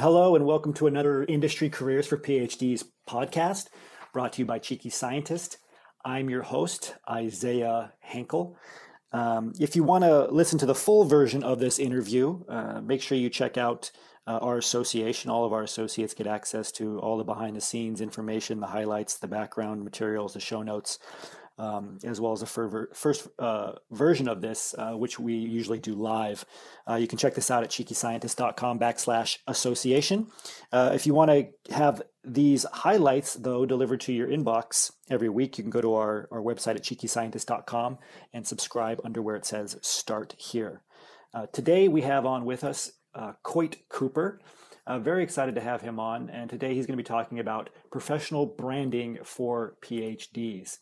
Hello, and welcome to another Industry Careers for PhDs podcast brought to you by Cheeky Scientist. I'm your host, Isaiah Hankel. Um, if you want to listen to the full version of this interview, uh, make sure you check out uh, our association. All of our associates get access to all the behind the scenes information, the highlights, the background materials, the show notes um, as well as a first uh, version of this, uh, which we usually do live. Uh, you can check this out at cheekyscientist.com backslash association. Uh, if you want to have these highlights, though, delivered to your inbox every week, you can go to our, our website at cheekyscientist.com and subscribe under where it says Start Here. Uh, today, we have on with us uh, Coyte Cooper. Uh, very excited to have him on, and today he's going to be talking about professional branding for PhDs.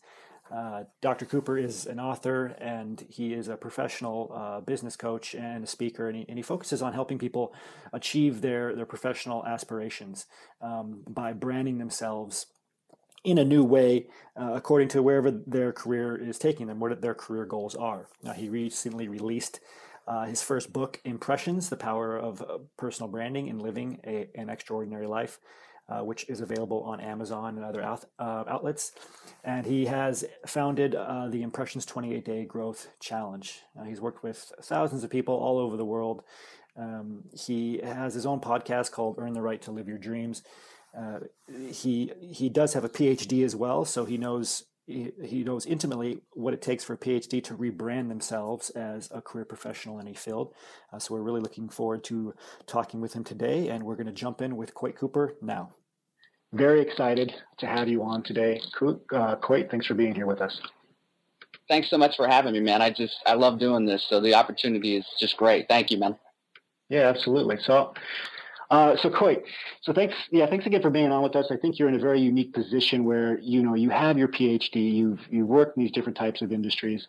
Uh, Dr. Cooper is an author and he is a professional uh, business coach and a speaker, and he, and he, focuses on helping people achieve their, their professional aspirations um, by branding themselves in a new way uh, according to wherever their career is taking them, what their career goals are. Now, he recently released uh, his first book, Impressions The Power of uh, Personal Branding and Living a, an Extraordinary Life uh, which is available on Amazon and other out, uh, outlets. And he has founded uh, the Impressions 28 Day Growth Challenge. Uh, he's worked with thousands of people all over the world. Um, he has his own podcast called Earn the Right to Live Your Dreams. Uh, he he does have a PhD as well, so he knows he, he knows intimately what it takes for a PhD to rebrand themselves as a career professional in a field. Uh, so we're really looking forward to talking with him today, and we're going to jump in with Coyte Cooper now. Very excited to have you on today. Uh, Coyte, thanks for being here with us. Thanks so much for having me, man. I just, I love doing this. So the opportunity is just great. Thank you, man. Yeah, absolutely. So, uh, so Coyte, so thanks, yeah, thanks again for being on with us. I think you're in a very unique position where you know you have your PhD, you've you've worked in these different types of industries,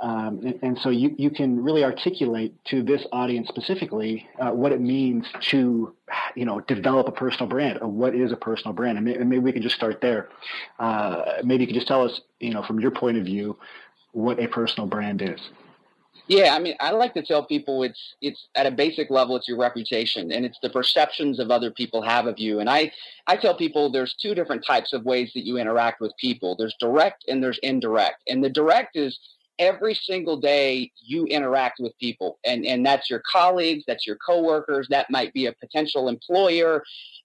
um, and, and, so you, you can really articulate to this audience specifically uh, what it means to, you know, develop a personal brand or what is a personal brand. And maybe, we can just start there. Uh, maybe you can just tell us, you know, from your point of view, what a personal brand is. Yeah, I mean, I like to tell people it's it's at a basic level, it's your reputation and it's the perceptions of other people have of you. And I I tell people there's two different types of ways that you interact with people. There's direct and there's indirect. And the direct is every single day you interact with people. And and that's your colleagues that's your coworkers that might be a potential employer.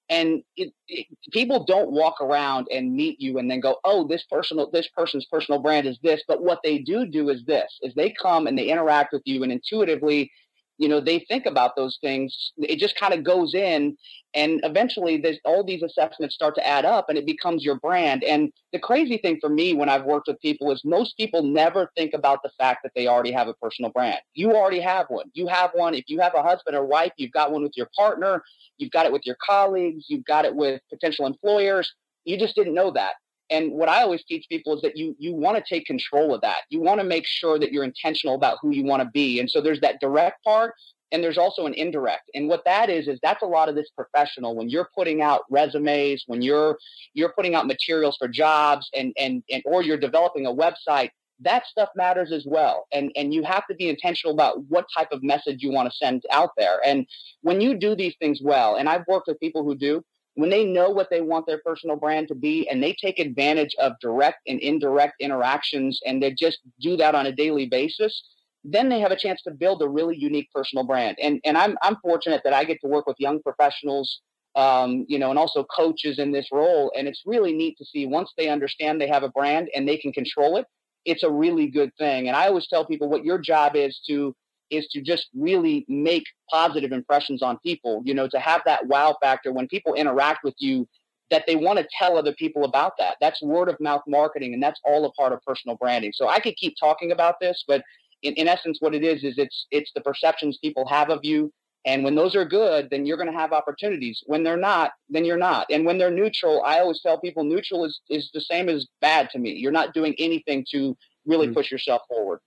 And it, it, people don't walk around and meet you and then go oh this personal this person's personal brand is this but what they do do is this is they come and they interact with you and intuitively you know they think about those things it just kind of goes in and eventually all these assessments start to add up and it becomes your brand. And the crazy thing for me when i've worked with people is most people never think about the fact that they already have a personal brand. You already have one. You have one. If you have a husband or wife you've got one with your partner you've got it with your colleagues you've got it with potential employers. You just didn't know that and what I always teach people is that you you want to take control of that. You want to make sure that you're intentional about who you want to be. And so there's that direct part and there's also an indirect. And what that is is that's a lot of this professional when you're putting out resumes, when you're you're putting out materials for jobs and and, and or you're developing a website, that stuff matters as well. And and you have to be intentional about what type of message you want to send out there. And when you do these things well, and I've worked with people who do, when they know what they want their personal brand to be and they take advantage of direct and indirect interactions and they just do that on a daily basis then they have a chance to build a really unique personal brand. And and i'm i'm fortunate that i get to work with young professionals um, you know and also coaches in this role. And it's really neat to see once they understand they have a brand and they can control it it's a really good thing. And i always tell people what your job is to is to just really make positive impressions on people, you know, to have that wow factor when people interact with you that they want to tell other people about that. That's word of mouth marketing and that's all a part of personal branding. So I could keep talking about this, but in, in essence what it is is it's it's the perceptions people have of you and when those are good, then you're going to have opportunities. When they're not, then you're not. And when they're neutral, I always tell people neutral is, is the same as bad to me. You're not doing anything to really mm-hmm. push yourself forward.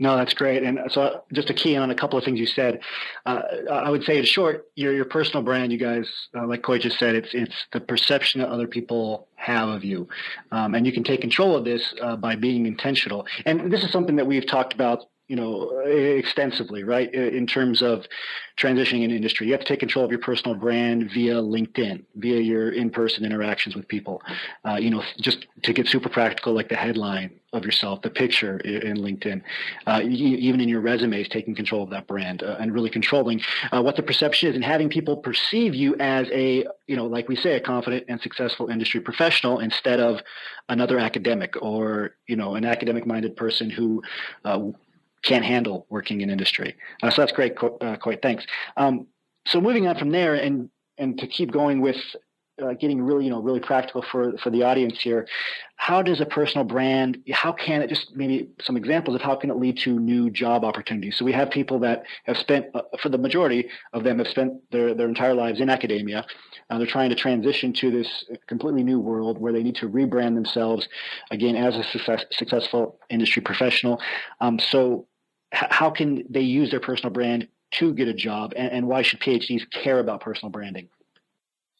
No, that's great. And so, just to key on a couple of things you said, uh, I would say in short, your your personal brand, you guys, uh, like Coyte just said, it's it's the perception that other people have of you, um, and you can take control of this uh, by being intentional. And this is something that we've talked about you know, extensively, right? In terms of transitioning in industry, you have to take control of your personal brand via LinkedIn, via your in-person interactions with people. Uh, you know, just to get super practical, like the headline of yourself, the picture in LinkedIn, uh, even in your resumes, taking control of that brand uh, and really controlling uh, what the perception is and having people perceive you as a, you know, like we say, a confident and successful industry professional instead of another academic or, you know, an academic-minded person who uh, can't handle working in industry. Uh, so that's great, uh. Thanks. Um, so moving on from there, and and to keep going with uh, getting really, you know, really practical for for the audience here. How does a personal brand? How can it just maybe some examples of how can it lead to new job opportunities? So we have people that have spent, uh, for the majority of them, have spent their their entire lives in academia. Uh, they're trying to transition to this completely new world where they need to rebrand themselves again as a success, successful industry professional. Um, so how can they use their personal brand to get a job and, and why should phds care about personal branding?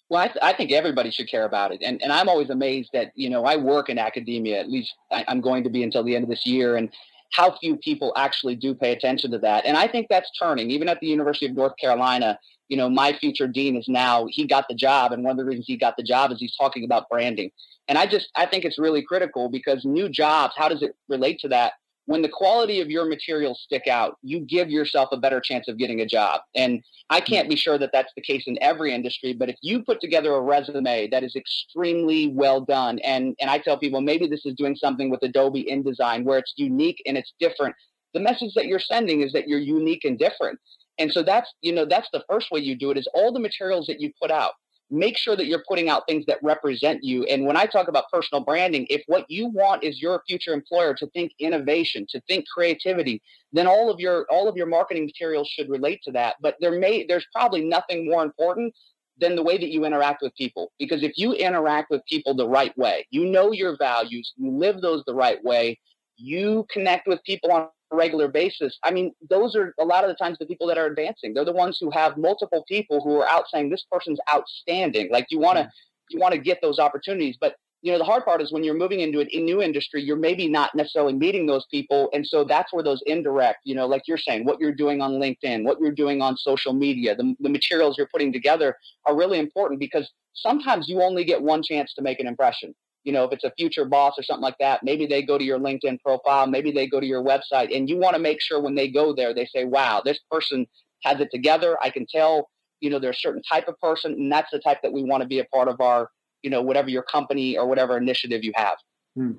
Well I, th- I, think everybody should care about it and, and i'm always amazed that you know i work in academia at least I, i'm going to be until the end of this year and how few people actually do pay attention to that and i think that's turning. Even at the university of north carolina you know my future dean is now he got the job and one of the reasons he got the job is he's talking about branding and i just i think it's really critical because new jobs how does it relate to that when the quality of your materials stick out, you give yourself a better chance of getting a job. And I can't be sure that that's the case in every industry, but if you put together a resume that is extremely well done, and, and I tell people maybe this is doing something with Adobe InDesign where it's unique and it's different, the message that you're sending is that you're unique and different. And so that's, you know, that's the first way you do it is all the materials that you put out make sure that you're putting out things that represent you. And when I talk about personal branding, if what you want is your future employer to think innovation, to think creativity, then all of your all of your marketing materials should relate to that. But there may there's probably nothing more important than the way that you interact with people. Because if you interact with people the right way, you know your values, you live those the right way, you connect with people on regular basis, I mean, those are a lot of the times the people that are advancing. They're the ones who have multiple people who are out saying this person's outstanding. Like you want to mm-hmm. you want to get those opportunities, but you know the hard part is when you're moving into a new industry, you're maybe not necessarily meeting those people, and so that's where those indirect, you know, like you're saying, what you're doing on LinkedIn, what you're doing on social media, the, the materials you're putting together are really important because sometimes you only get one chance to make an impression you know, if it's a future boss or something like that, maybe they go to your LinkedIn profile, maybe they go to your website, and you want to make sure when they go there, they say, wow, this person has it together. I can tell, you know, they're a certain type of person, and that's the type that we want to be a part of our, you know, whatever your company or whatever initiative you have. Hmm.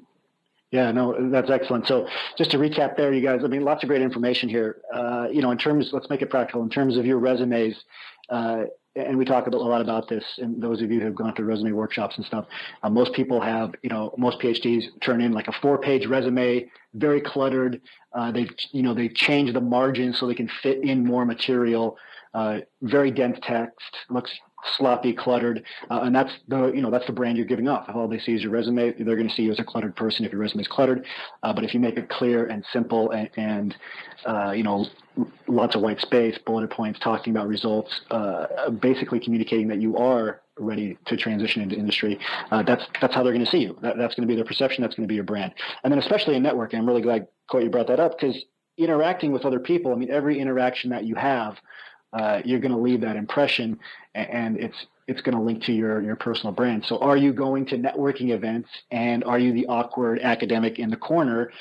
Yeah, no, that's excellent. So just to recap there, you guys, I mean, lots of great information here. Uh, you know, in terms, let's make it practical. In terms of your resumes, uh, and we talk a lot about this, and those of you who have gone to resume workshops and stuff, uh, most people have, you know, most PhDs turn in like a four-page resume, very cluttered. Uh, they, you know, they change the margins so they can fit in more material. Uh, very dense text, looks sloppy, cluttered, uh, and that's the you know that's the brand you're giving off. If all they see is your resume, they're going to see you as a cluttered person if your resume is cluttered. Uh, but if you make it clear and simple and, and uh, you know lots of white space, bullet points, talking about results, uh, basically communicating that you are ready to transition into industry. Uh, that's that's how they're going to see you. That, that's going to be their perception. That's going to be your brand. And then especially in networking, I'm really glad Coyte you brought that up because interacting with other people. I mean, every interaction that you have uh, you're going to leave that impression, and it's it's going to link to your your personal brand. So, are you going to networking events, and are you the awkward academic in the corner,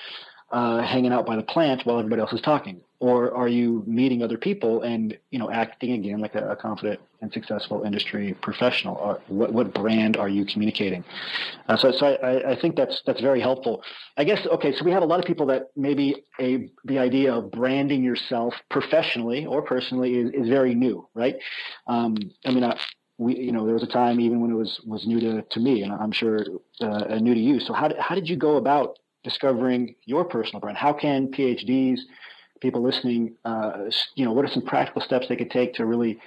uh, hanging out by the plant while everybody else is talking? Or are you meeting other people and you know acting again like a, a confident and successful industry professional or what, what brand are you communicating uh, so, so I, I think that's that's very helpful i guess okay so we have a lot of people that maybe a the idea of branding yourself professionally or personally is, is very new right um, i mean we, you know, there was a time even when it was was new to, to me, and I'm sure uh, new to you. So how how did you go about discovering your personal brand? How can PhDs people listening, uh, you know, what are some practical steps they could take to really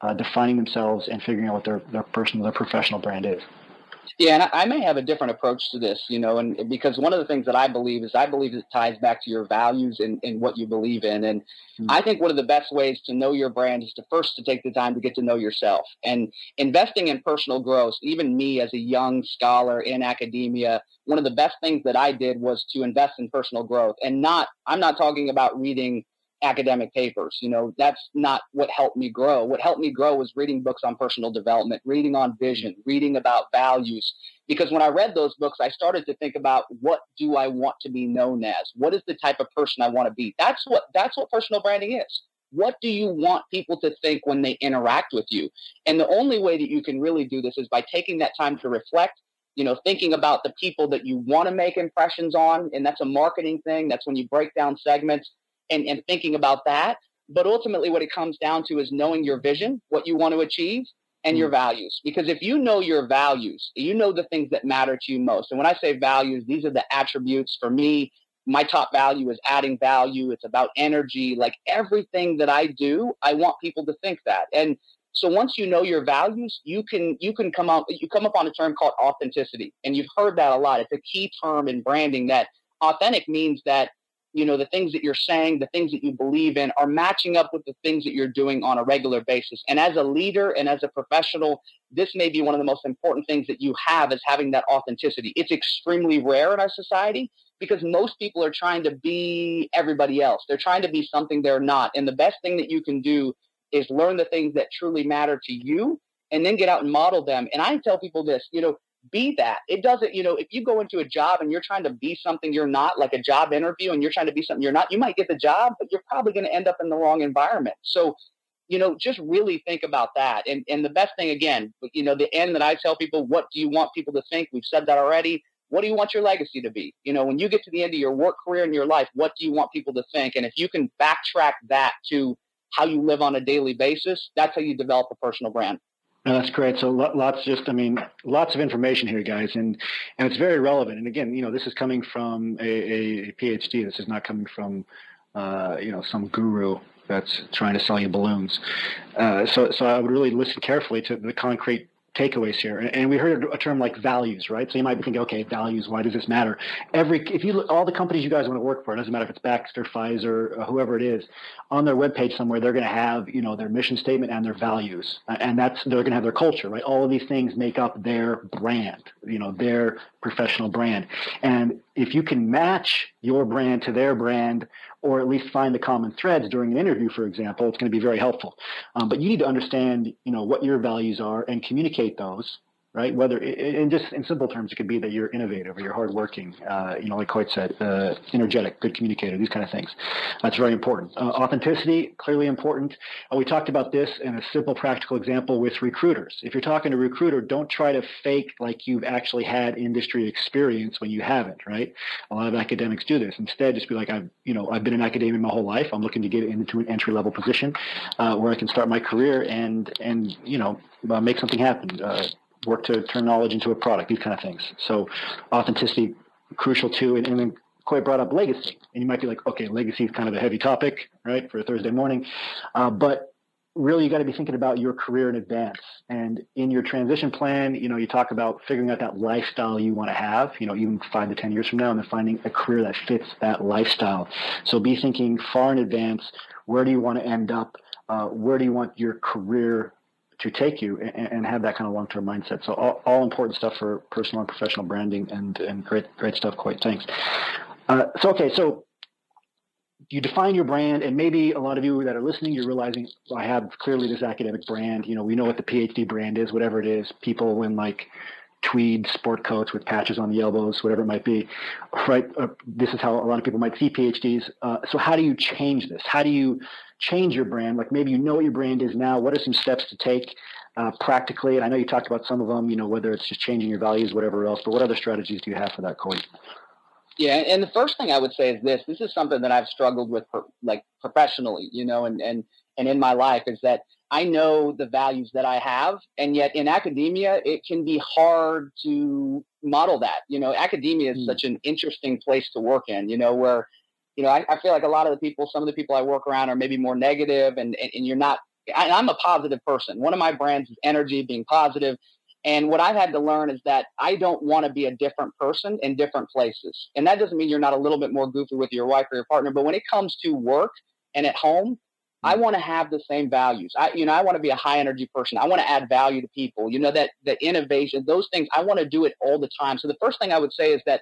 uh, defining themselves and figuring out what their, their personal, their professional brand is? Yeah, and I, may have a different approach to this, you know, and because one of the things that I believe is I believe it ties back to your values and, and what you believe in. And mm-hmm. I think one of the best ways to know your brand is to first to take the time to get to know yourself and investing in personal growth. Even me as a young scholar in academia, one of the best things that I did was to invest in personal growth and not, I'm not talking about reading academic papers. You know, that's not what helped me grow. What helped me grow was reading books on personal development, reading on vision, reading about values. Because when I read those books, I started to think about what do I want to be known as? What is the type of person I want to be? That's what that's what personal branding is. What do you want people to think when they interact with you? And the only way that you can really do this is by taking that time to reflect you know, thinking about the people that you want to make impressions on, and that's a marketing thing. That's when you break down segments and, and thinking about that. But ultimately, what it comes down to is knowing your vision, what you want to achieve, and your mm. values. Because if you know your values, you know the things that matter to you most. And when I say values, these are the attributes for me. My top value is adding value. It's about energy. Like everything that I do, I want people to think that. And so once you know your values, you can you can come up you come up on a term called authenticity. And you've heard that a lot. It's a key term in branding that authentic means that you know the things that you're saying the things that you believe in are matching up with the things that you're doing on a regular basis. And as a leader and as a professional this may be one of the most important things that you have is having that authenticity. It's extremely rare in our society because most people are trying to be everybody else. They're trying to be something they're not. And the best thing that you can do is learn the things that truly matter to you and then get out and model them. And i tell people this you know be that. It doesn't, you know, if you go into a job and you're trying to be something you're not, like a job interview, and you're trying to be something you're not, you might get the job, but you're probably going to end up in the wrong environment. So, you know, just really think about that. And and the best thing again, you know, the end that I tell people, what do you want people to think? We've said that already. What do you want your legacy to be? You know, when you get to the end of your work career and your life, what do you want people to think? And if you can backtrack that to how you live on a daily basis, that's how you develop a personal brand. No, that's great. So lots, just I mean, lots of information here, guys, and and it's very relevant. And again, you know, this is coming from a, a PhD. This is not coming from, uh, you know, some guru that's trying to sell you balloons. Uh, so, so I would really listen carefully to the concrete takeaways here. And we heard a term like values, right? So you might be thinking, okay, values, why does this matter? Every, if you look, all the companies you guys want to work for, it doesn't matter if it's Baxter, Pfizer, uh, whoever it is, on their webpage somewhere, they're going to have, you know, their mission statement and their values. And that's, they're going to have their culture, right? All of these things make up their brand, you know, their professional brand. And if you can match your brand to their brand, or at least find the common threads during an interview, for example, it's going to be very helpful. Um, but you need to understand, you know, what your values are and communicate those right? Whether in just in simple terms, it could be that you're innovative or you're hardworking, uh, you know, like Coyte said, uh, energetic, good communicator, these kind of things. That's very important. Uh, authenticity, clearly important. Uh, we talked about this in a simple, practical example with recruiters. If you're talking to a recruiter, don't try to fake like you've actually had industry experience when you haven't, right? A lot of academics do this. Instead, just be like, I've, you know, I've been in academia my whole life. I'm looking to get into an entry level position uh, where I can start my career and and you know uh, make something happen work to turn knowledge into a product, these kind of things. So authenticity, crucial too. And, and then Coyte brought up legacy. And you might be like, okay, legacy is kind of a heavy topic, right, for a Thursday morning. Uh, but really you got to be thinking about your career in advance and in your transition plan you know you talk about figuring out that lifestyle you want to have you know even five to ten years from now and then finding a career that fits that lifestyle so be thinking far in advance where do you want to end up uh, where do you want your career to take you and, and, have that kind of long-term mindset. So all, all, important stuff for personal and professional branding and, and great, great stuff. Coyte. Thanks. Uh, so, okay. So you define your brand and maybe a lot of you that are listening, you're realizing well, I have clearly this academic brand, you know, we know what the PhD brand is, whatever it is, people in like tweed sport coats with patches on the elbows, whatever it might be, right? Uh, this is how a lot of people might see PhDs. Uh, so how do you change this? How do you change your brand? Like maybe you know what your brand is now. What are some steps to take uh, practically? And I know you talked about some of them, you know, whether it's just changing your values, whatever else, but what other strategies do you have for that, Coyte? Yeah, and the first thing I would say is this: this is something that I've struggled with, like professionally, you know, and and and in my life is that I know the values that I have, and yet in academia, it can be hard to model that. You know, academia is mm. such an interesting place to work in. You know, where you know I, I, feel like a lot of the people, some of the people I work around, are maybe more negative, and and, and you're not. I, I'm a positive person. One of my brands is energy, being positive. And what I've had to learn is that I don't want to be a different person in different places. And that doesn't mean you're not a little bit more goofy with your wife or your partner, but when it comes to work and at home, I mm. want to have the same values. I, you know, I want to be a high energy person. I want to add value to people. You know, that the innovation, those things, I want to do it all the time. So the first thing I would say is that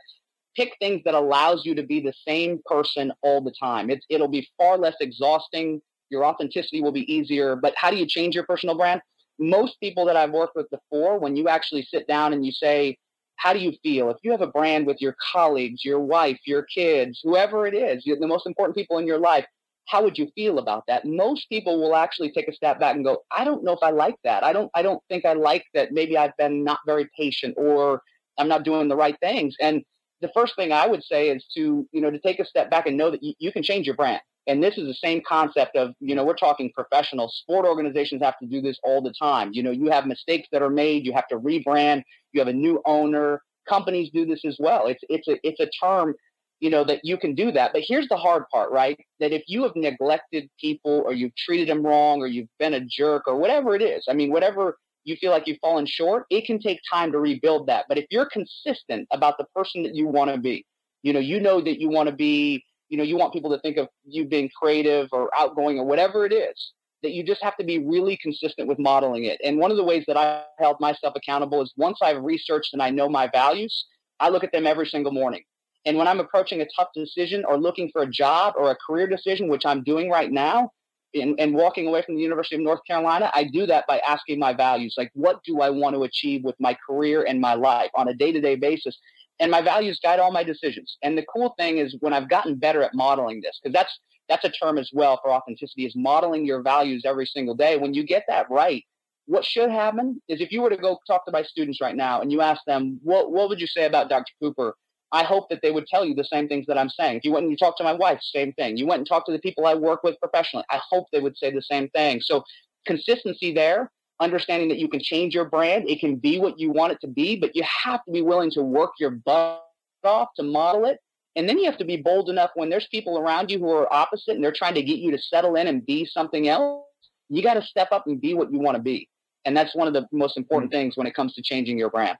pick things that allows you to be the same person all the time. It's, it'll be far less exhausting. Your authenticity will be easier. But how do you change your personal brand? most people that I've worked with before, when you actually sit down and you say, how do you feel? If you have a brand with your colleagues, your wife, your kids, whoever it is, the most important people in your life, how would you feel about that? Most people will actually take a step back and go, I don't know if I like that. I don't I don't think I like that maybe I've been not very patient or I'm not doing the right things. And the first thing I would say is to, you know, to take a step back and know that you, you can change your brand. And this is the same concept of, you know, we're talking professional sport organizations have to do this all the time. You know, you have mistakes that are made, you have to rebrand, you have a new owner. Companies do this as well. It's it's a it's a term, you know, that you can do that. But here's the hard part, right? That if you have neglected people or you've treated them wrong or you've been a jerk or whatever it is, I mean, whatever you feel like you've fallen short, it can take time to rebuild that. But if you're consistent about the person that you want to be, you know, you know that you want to be you know, you want people to think of you being creative or outgoing or whatever it is, that you just have to be really consistent with modeling it. And one of the ways that I held myself accountable is once I've researched and I know my values, I look at them every single morning. And when I'm approaching a tough decision or looking for a job or a career decision, which I'm doing right now, and, and walking away from the University of North Carolina, I do that by asking my values. Like, what do I want to achieve with my career and my life on a day to day basis? and my values guide all my decisions. And the cool thing is when I've gotten better at modeling this, because that's that's a term as well for authenticity, is modeling your values every single day. When you get that right, what should happen is if you were to go talk to my students right now and you ask them, what, what would you say about Dr. Cooper? I hope that they would tell you the same things that I'm saying. If you went and you talked to my wife, same thing. You went and talked to the people I work with professionally, I hope they would say the same thing. So consistency there understanding that you can change your brand. It can be what you want it to be, but you have to be willing to work your butt off to model it. And then you have to be bold enough when there's people around you who are opposite and they're trying to get you to settle in and be something else. You got to step up and be what you want to be. And that's one of the most important mm-hmm. things when it comes to changing your brand.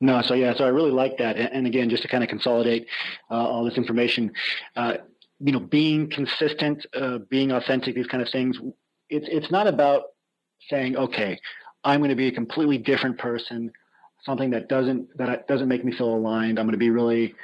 No, so yeah, so I really like that. And again, just to kind of consolidate uh, all this information, uh, you know, being consistent, uh, being authentic, these kind of things. It's it's not about saying, okay, I'm going to be a completely different person, something that doesn't that doesn't make me feel aligned. I'm going to be really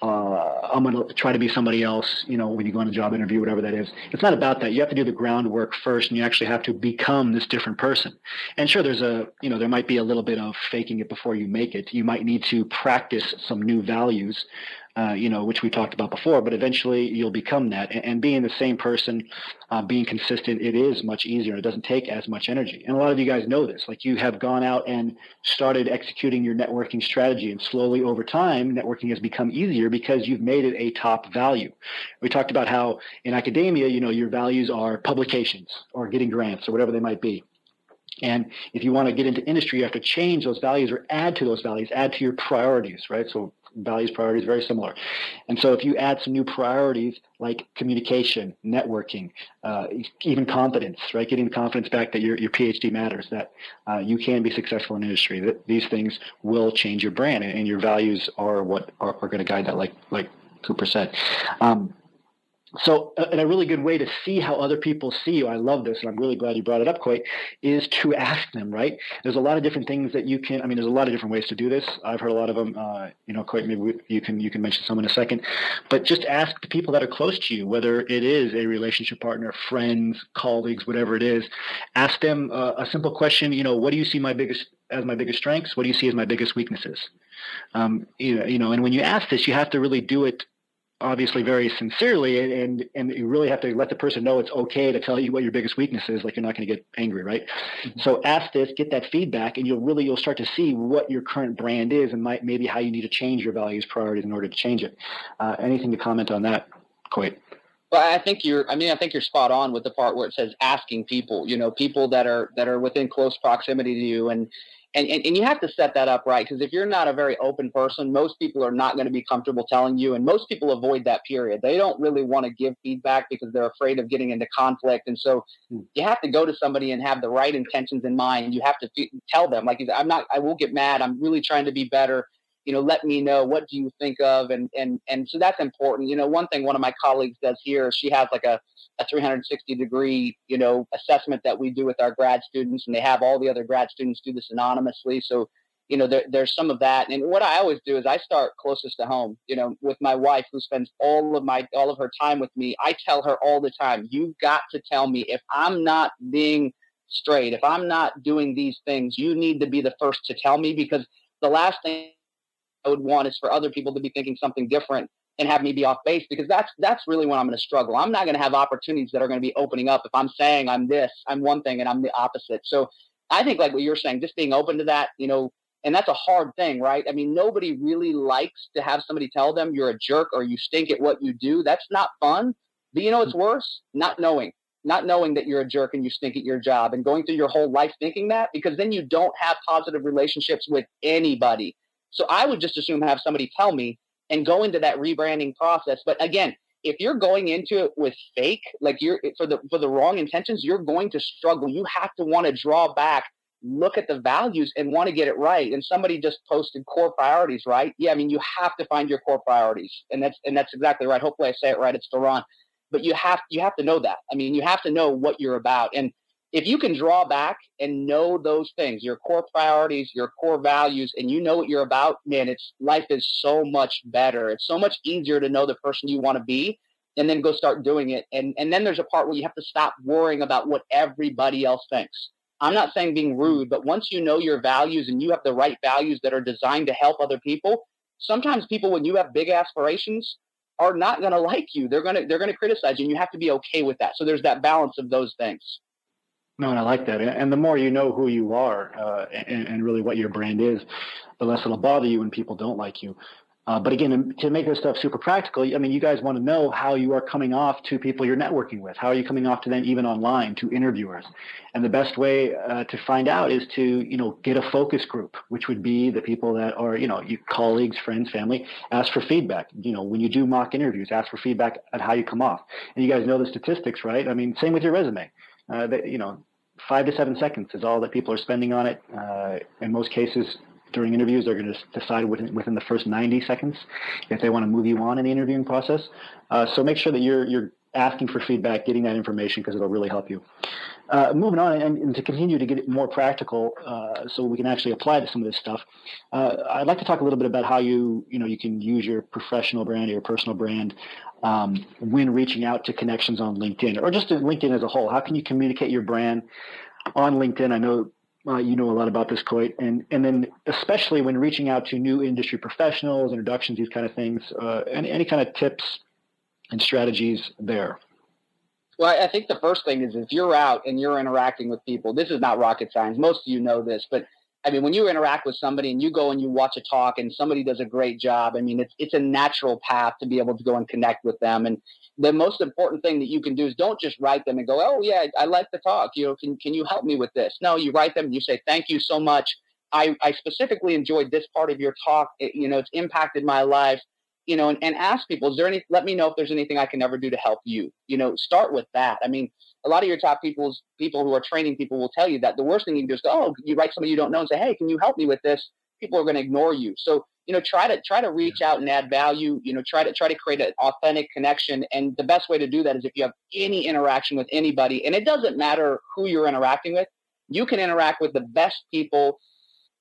uh, I'm going to try to be somebody else, you know, when you go on a job interview, whatever that is. It's not about that. You have to do the groundwork first, and you actually have to become this different person. And sure, there's a, you know, there might be a little bit of faking it before you make it. You might need to practice some new values uh, you know, which we talked about before, but eventually you'll become that. And, and being the same person, uh, being consistent, it is much easier. It doesn't take as much energy. And a lot of you guys know this. Like you have gone out and started executing your networking strategy, and slowly over time, networking has become easier because you've made it a top value. We talked about how in academia, you know, your values are publications or getting grants or whatever they might be. And if you want to get into industry, you have to change those values or add to those values, add to your priorities, right? So values, priorities, very similar. And so if you add some new priorities like communication, networking, uh, even confidence, right? Getting the confidence back that your, your PhD matters, that uh, you can be successful in industry, that these things will change your brand and, your values are what are, are going to guide that, like, like Cooper said. Um, so and a really good way to see how other people see you i love this and i'm really glad you brought it up Coyte is to ask them right? There's a lot of different things that you can i mean there's a lot of different ways to do this. I've heard a lot of them uh, you know Coyte maybe you can you can mention some in a second. But just ask the people that are close to you whether it is a relationship partner friends colleagues whatever it is. Ask them uh, a simple question you know what do you see my biggest as my biggest strengths? What do you see as my biggest weaknesses? Um, you you know, and when you ask this, you have to really do it obviously very sincerely and and you really have to let the person know it's okay to tell you what your biggest weakness is like you're not going to get angry right mm-hmm. so ask this get that feedback and you'll really you'll start to see what your current brand is and might maybe how you need to change your values priorities in order to change it uh, anything to comment on that Coyte well, I think you're. I mean, I think you're spot on with the part where it says asking people. You know, people that are that are within close proximity to you, and and, and, and you have to set that up right because if you're not a very open person most people are not going to be comfortable telling you and most people avoid that period. They don't really want to give feedback because they're afraid of getting into conflict and so hmm. you have to go to somebody and have the right intentions in mind. You have to f- tell them like i'm not i will get mad. I'm really trying to be better. You know let me know. What do you think of? And and and so that's important. You know one thing one of my colleagues does here she has like a a 360 degree, you know, assessment that we do with our grad students, and they have all the other grad students do this anonymously. So, you know, there, there's some of that. And what I always do is I start closest to home. You know, with my wife who spends all of my all of her time with me. I tell her all the time, you've got to tell me if I'm not being straight, if I'm not doing these things, you need to be the first to tell me because the last thing I would want is for other people to be thinking something different and have me be off base because that's that's really when I'm going to struggle. I'm not going to have opportunities that are going to be opening up if I'm saying I'm this, I'm one thing, and I'm the opposite. So I think like what you're saying, just being open to that, you know, and that's a hard thing, right? I mean, nobody really likes to have somebody tell them you're a jerk or you stink at what you do. That's not fun. But you know what's worse? Not knowing. Not knowing that you're a jerk and you stink at your job and going through your whole life thinking that because then you don't have positive relationships with anybody. So I would just assume have somebody tell me and go into that rebranding process. But again, if you're going into it with fake, like you're for the for the wrong intentions, you're going to struggle. You have to want to draw back, look at the values, and want to get it right. And somebody just posted core priorities, right? Yeah, I mean you have to find your core priorities, and that's and that's exactly right. Hopefully, I say it right. It's Duran, but you have you have to know that. I mean, you have to know what you're about, and if you can draw back and know those things, your core priorities, your core values, and you know what you're about, man, it's life is so much better. It's so much easier to know the person you want to be and then go start doing it. And and then there's a part where you have to stop worrying about what everybody else thinks. I'm not saying being rude, but once you know your values and you have the right values that are designed to help other people, sometimes people when you have big aspirations are not going to like you. They're going to they're going to criticize you and you have to be okay with that. So there's that balance of those things. No, and I like that. And the more you know who you are uh, and, and, really what your brand is, the less it'll bother you when people don't like you. Uh, but again, to make this stuff super practical, I mean, you guys want to know how you are coming off to people you're networking with. How are you coming off to them, even online, to interviewers? And the best way uh, to find out is to, you know, get a focus group, which would be the people that are, you know, you colleagues, friends, family. Ask for feedback. You know, when you do mock interviews, ask for feedback on how you come off. And you guys know the statistics, right? I mean, same with your resume. Uh, that, you know, five to seven seconds is all that people are spending on it. Uh, in most cases, during interviews, they're going to decide within, within the first 90 seconds if they want to move you on in the interviewing process. Uh, so make sure that you're you're asking for feedback, getting that information because it'll really help you. Uh, moving on, and, and, to continue to get more practical, uh, so we can actually apply to some of this stuff. Uh, I'd like to talk a little bit about how you you know you can use your professional brand or your personal brand um, when reaching out to connections on LinkedIn or just LinkedIn as a whole? How can you communicate your brand on LinkedIn? I know uh, you know a lot about this, Coyte, and and then especially when reaching out to new industry professionals, introductions, these kind of things. Uh, any any kind of tips and strategies there? Well, I think the first thing is if you're out and you're interacting with people, this is not rocket science. Most of you know this, but I mean, when you interact with somebody and you go and you watch a talk and somebody does a great job, I mean, it's it's a natural path to be able to go and connect with them. And the most important thing that you can do is don't just write them and go, "Oh yeah, I like the talk. You know, can can you help me with this?" No, you write them and you say, "Thank you so much. I I specifically enjoyed this part of your talk. It, you know, it's impacted my life you know, and, and ask people, is there any, let me know if there's anything I can ever do to help you. You know, start with that. I mean, a lot of your top people's people who are training people will tell you that the worst thing you can do is go, oh, you write somebody you don't know and say, hey, can you help me with this? People are going to ignore you. So, you know, try to try to reach out and add value. You know, try to try to create an authentic connection. And the best way to do that is if you have any interaction with anybody, and it doesn't matter who you're interacting with, you can interact with the best people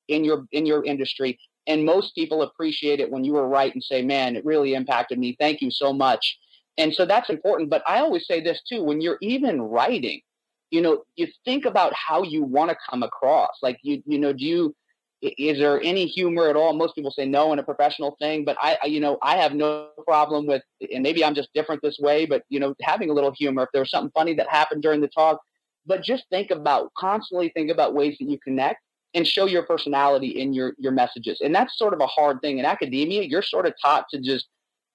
in your in your industry and most people appreciate it when you are right and say, man, it really impacted me. Thank you so much. And so that's important. But I always say this too when you're even writing, you know, you think about how you want to come across. Like, you, you know, do you, is there any humor at all? Most people say no in a professional thing, but I, you know, I have no problem with, and maybe I'm just different this way, but, you know, having a little humor. If there was something funny that happened during the talk, but just think about, constantly think about ways that you connect and show your personality in your your messages. And that's sort of a hard thing in academia. You're sort of taught to just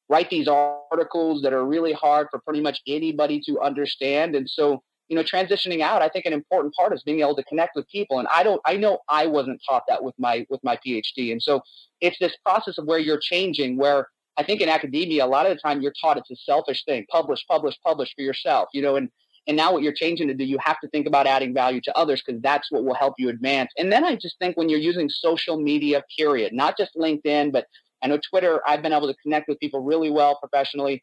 write these articles that are really hard for pretty much anybody to understand. And so you know, transitioning out, I think an important part is being able to connect with people. And I don't, I know I wasn't taught that with my, with my PhD. And so it's this process of where you're changing, where I think in academia, a lot of the time you're taught it's a selfish thing, publish, publish, publish for yourself, you know, and, and now what you're changing to do, you have to think about adding value to others because that's what will help you advance. And then I just think when you're using social media, period, not just LinkedIn, but I know Twitter, I've been able to connect with people really well professionally,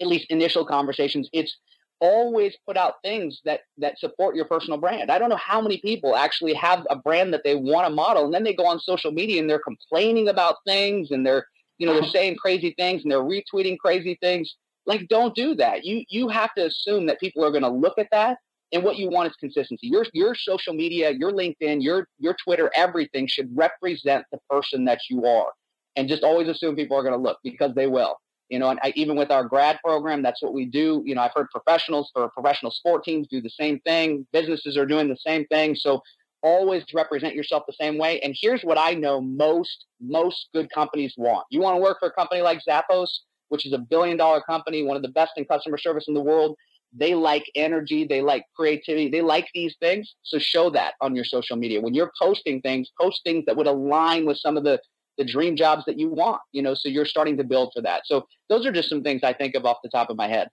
at least initial conversations. It's always put out things that that support your personal brand. I don't know how many people actually have a brand that they want to model and then they go on social media and they're complaining about things and they're you know they're uh-huh. saying crazy things and they're retweeting crazy things. Like don't do that. You you have to assume that people are going to look at that and what you want is consistency. Your your social media, your LinkedIn, your your Twitter, everything should represent the person that you are. And just always assume people are going to look because they will. You know, and I, even with our grad program, that's what we do. You know, I've heard professionals for professional sport teams do the same thing. Businesses are doing the same thing. So always represent yourself the same way. And here's what I know most most good companies want. You want to work for a company like Zappos, which is a billion dollar company, one of the best in customer service in the world. They like energy, they like creativity, they like these things. So show that on your social media. When you're posting things, post things that would align with some of the the dream jobs that you want, you know, so you're starting to build for that. So those are just some things I think of off the top of my head.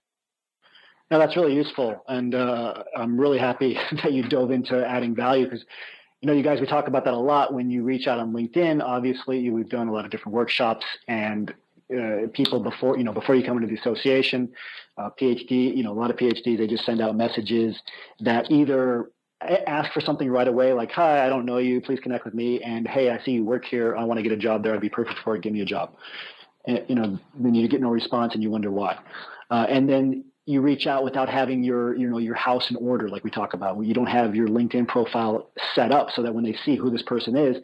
No, that's really useful. And uh, I'm really happy that you dove into adding value because, you know, you guys, we talk about that a lot when you reach out on LinkedIn. Obviously, we've done a lot of different workshops and uh, people before, you know, before you come into the association, uh, PhD, you know, a lot of PhDs, they just send out messages that either ask for something right away, like, hi, I don't know you, please connect with me. And hey, I see you work here. I want to get a job there. I'd be perfect for it. Give me a job. And, you know, then you get no response and you wonder why. Uh, and then you reach out without having your, you know, your house in order, like we talk about. You don't have your LinkedIn profile set up so that when they see who this person is,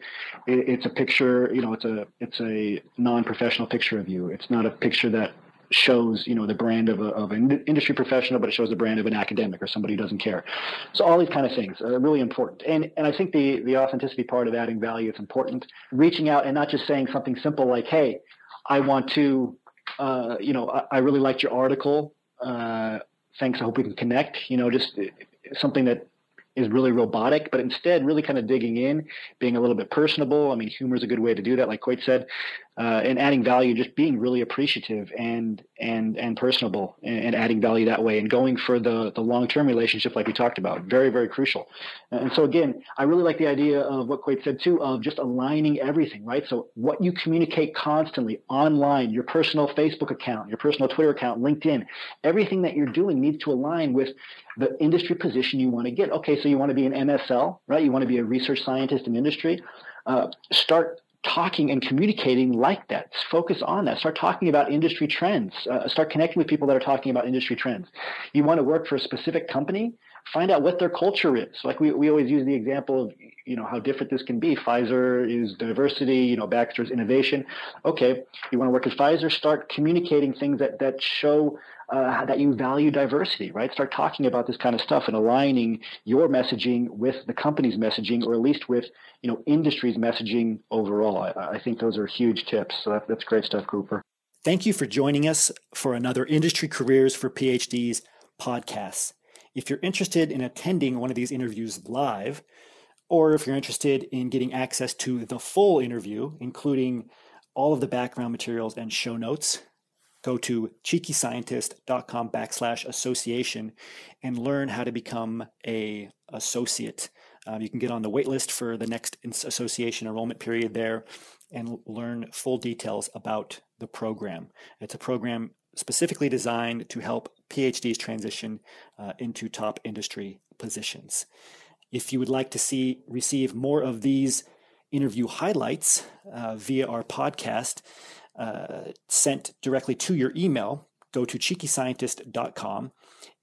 it, it's a picture, you know, it's a, it's a non-professional picture of you. It's not a picture that shows you know the brand of, a, of an industry professional but it shows the brand of an academic or somebody who doesn't care. So all these kind of things are really important. And and i think the the authenticity part of adding value is important. Reaching out and not just saying something simple like hey i want to uh, you know I, I, really liked your article. Uh, thanks. I hope we can connect. You know just uh, something that is really robotic, but instead really kind of digging in, being a little bit personable. I mean, humor is a good way to do that, like Coyte said, uh, and adding value, just being really appreciative and and and personable, and, and adding value that way, and going for the the long term relationship, like we talked about, very very crucial. And so again, I really like the idea of what Coyte said too, of just aligning everything, right? So what you communicate constantly online, your personal Facebook account, your personal Twitter account, LinkedIn, everything that you're doing needs to align with the industry position you want to get. Okay, so you want to be an MSL, right? You want to be a research scientist in industry. Uh, start talking and communicating like that. Focus on that. Start talking about industry trends. Uh, start connecting with people that are talking about industry trends. You want to work for a specific company? Find out what their culture is. Like we, we always use the example of, you know, how different this can be. Pfizer is diversity, you know, Baxter's innovation. Okay, you want to work at Pfizer? Start communicating things that, that show uh, that you value diversity, right? Start talking about this kind of stuff and aligning your messaging with the company's messaging, or at least with you know industry's messaging overall. I, I think those are huge tips. So that, that's great stuff, Cooper. Thank you for joining us for another Industry Careers for PhDs podcast. If you're interested in attending one of these interviews live, or if you're interested in getting access to the full interview, including all of the background materials and show notes, go to cheekyscientist.com backslash association and learn how to become a associate. Um, you can get on the waitlist for the next association enrollment period there and learn full details about the program. It's a program specifically designed to help PhDs transition uh, into top industry positions. If you would like to see receive more of these interview highlights uh, via our podcast, uh, sent directly to your email, go to cheekyscientist.com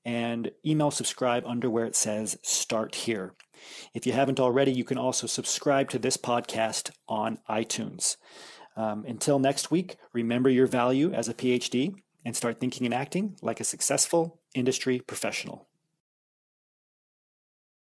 and email subscribe under where it says start here. If you haven't already, you can also subscribe to this podcast on iTunes. Um, until next week, remember your value as a PhD and start thinking and acting like a successful industry professional.